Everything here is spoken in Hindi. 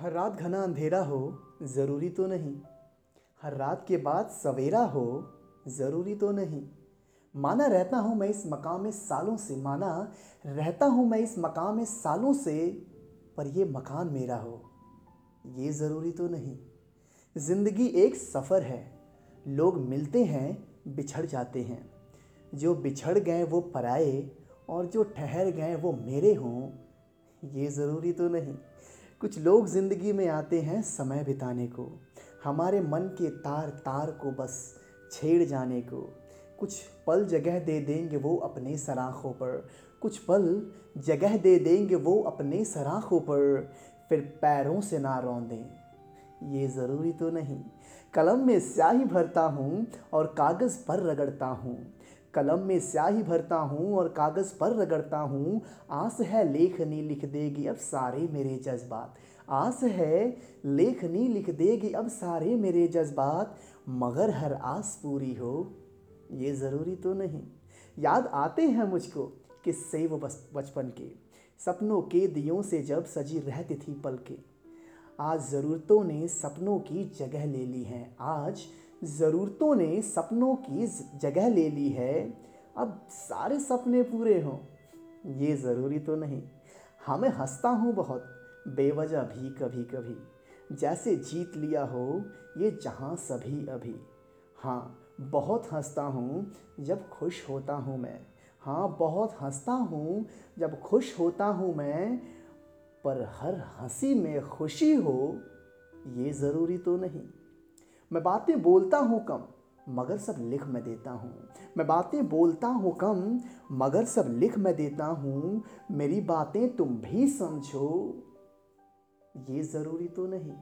हर रात घना अंधेरा हो, ज़रूरी तो नहीं। हर रात के बाद सवेरा हो, ज़रूरी तो नहीं। माना रहता हूँ मैं इस मकाम में सालों से, माना रहता हूँ मैं इस मकाम में सालों से, पर ये मकान मेरा हो, ये ज़रूरी तो नहीं। ज़िंदगी एक सफ़र है, लोग मिलते हैं, बिछड़ जाते हैं। जो बिछड़ गए वो पराए, और जो ठहर गए वो मेरे हों, ये ज़रूरी तो नहीं। कुछ लोग ज़िंदगी में आते हैं समय बिताने को। हमारे मन के तार तार को बस छेड़ जाने को। कुछ पल जगह दे देंगे वो अपने सराखों पर। कुछ पल जगह दे देंगे वो अपने सराखों पर। फिर पैरों से ना रौंदें। ये ज़रूरी तो नहीं। कलम में स्याही भरता हूँ और कागज़ पर रगड़ता हूँ। कलम में स्याही भरता हूँ और कागज़ पर रगड़ता हूँ। आस है लेखनी लिख देगी अब सारे मेरे जज्बात। आस है लेखनी लिख देगी अब सारे मेरे जज्बात। मगर हर आस पूरी हो, ये ज़रूरी तो नहीं। याद आते हैं मुझको किस्से वो बस, बचपन के। सपनों के दियों से जब सजी रहती थी पल के आज ज़रूरतों ने सपनों की जगह ले ली है। आज ज़रूरतों ने सपनों की जगह ले ली है। अब सारे सपने पूरे हों, ये ज़रूरी तो नहीं। हमें हंसता हूँ बहुत, बेवजह भी कभी कभी जैसे जीत लिया हो, ये जहाँ सभी अभी। हाँ बहुत हंसता हूँ जब खुश होता हूँ मैं। हाँ बहुत हंसता हूँ जब खुश होता हूँ मैं। पर हर हँसी में खुशी हो, ये ज़रूरी तो नहीं। मैं बातें बोलता हूँ कम, मगर सब लिख मैं देता हूँ। मैं बातें बोलता हूँ कम, मगर सब लिख मैं देता हूँ। मेरी बातें तुम भी समझो, ये ज़रूरी तो नहीं।